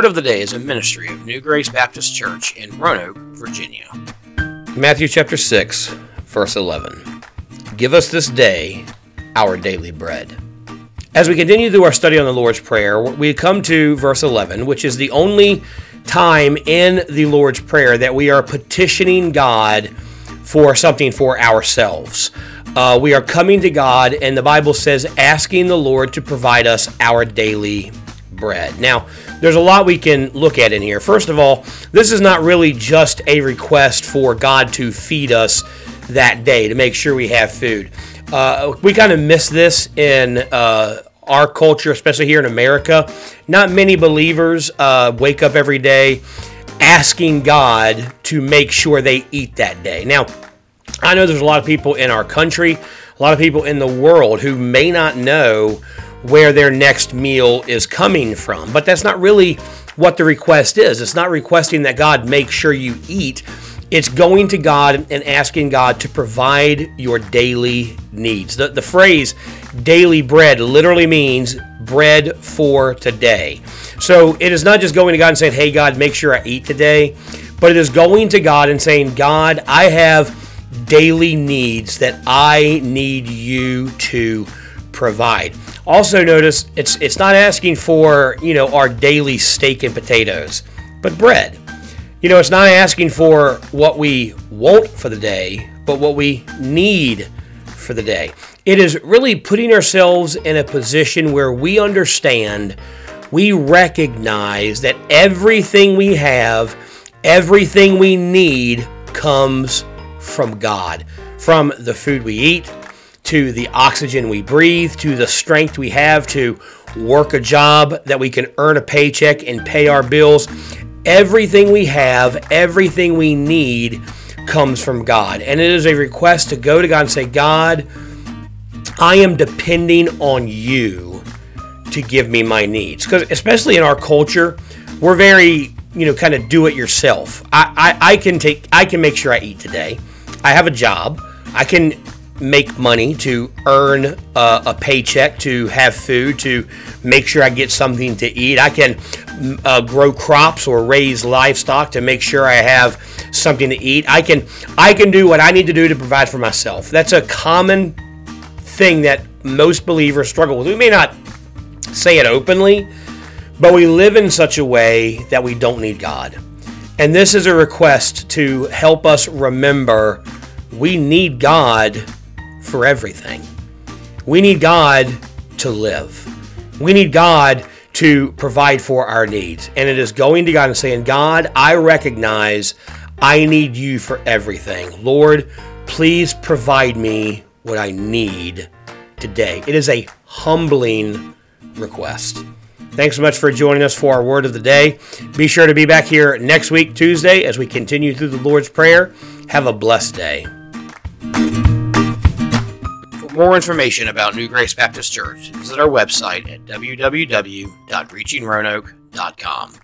Word of the Day is a ministry of New Grace Baptist Church in Roanoke, Virginia. Matthew chapter 6, verse 11. Give us this day our daily bread. As we continue through our study on the Lord's Prayer, we come to verse 11, which is the only time in the Lord's Prayer that we are petitioning God for something for ourselves. Uh, we are coming to God, and the Bible says, asking the Lord to provide us our daily bread. Now, there's a lot we can look at in here. First of all, this is not really just a request for God to feed us that day to make sure we have food. Uh, we kind of miss this in uh, our culture, especially here in America. Not many believers uh, wake up every day asking God to make sure they eat that day. Now, I know there's a lot of people in our country, a lot of people in the world who may not know where their next meal is coming from. But that's not really what the request is. It's not requesting that God make sure you eat. It's going to God and asking God to provide your daily needs. The, the phrase daily bread literally means bread for today. So it is not just going to God and saying, Hey, God, make sure I eat today, but it is going to God and saying, God, I have daily needs that I need you to provide. Also notice it's it's not asking for, you know, our daily steak and potatoes, but bread. You know, it's not asking for what we want for the day, but what we need for the day. It is really putting ourselves in a position where we understand, we recognize that everything we have, everything we need comes from God, from the food we eat, to the oxygen we breathe, to the strength we have to work a job that we can earn a paycheck and pay our bills. Everything we have, everything we need comes from God. And it is a request to go to God and say, God, I am depending on you to give me my needs. Because especially in our culture, we're very, you know, kind of do it yourself. I, I, I can take I can make sure I eat today. I have a job. I can make money, to earn a, a, paycheck, to have food, to make sure I get something to eat. I can uh, grow crops or raise livestock to make sure I have something to eat. I can I can do what I need to do to provide for myself. That's a common thing that most believers struggle with. We may not say it openly, but we live in such a way that we don't need God. And this is a request to help us remember we need God for everything. We need God to live. We need God to provide for our needs. And it is going to God and saying, God, I recognize I need you for everything. Lord, please provide me what I need today. It is a humbling request. Thanks so much for joining us for our word of the day. Be sure to be back here next week, Tuesday, as we continue through the Lord's Prayer. Have a blessed day more information about New Grace Baptist Church, visit our website at www.reachingroanoke.com.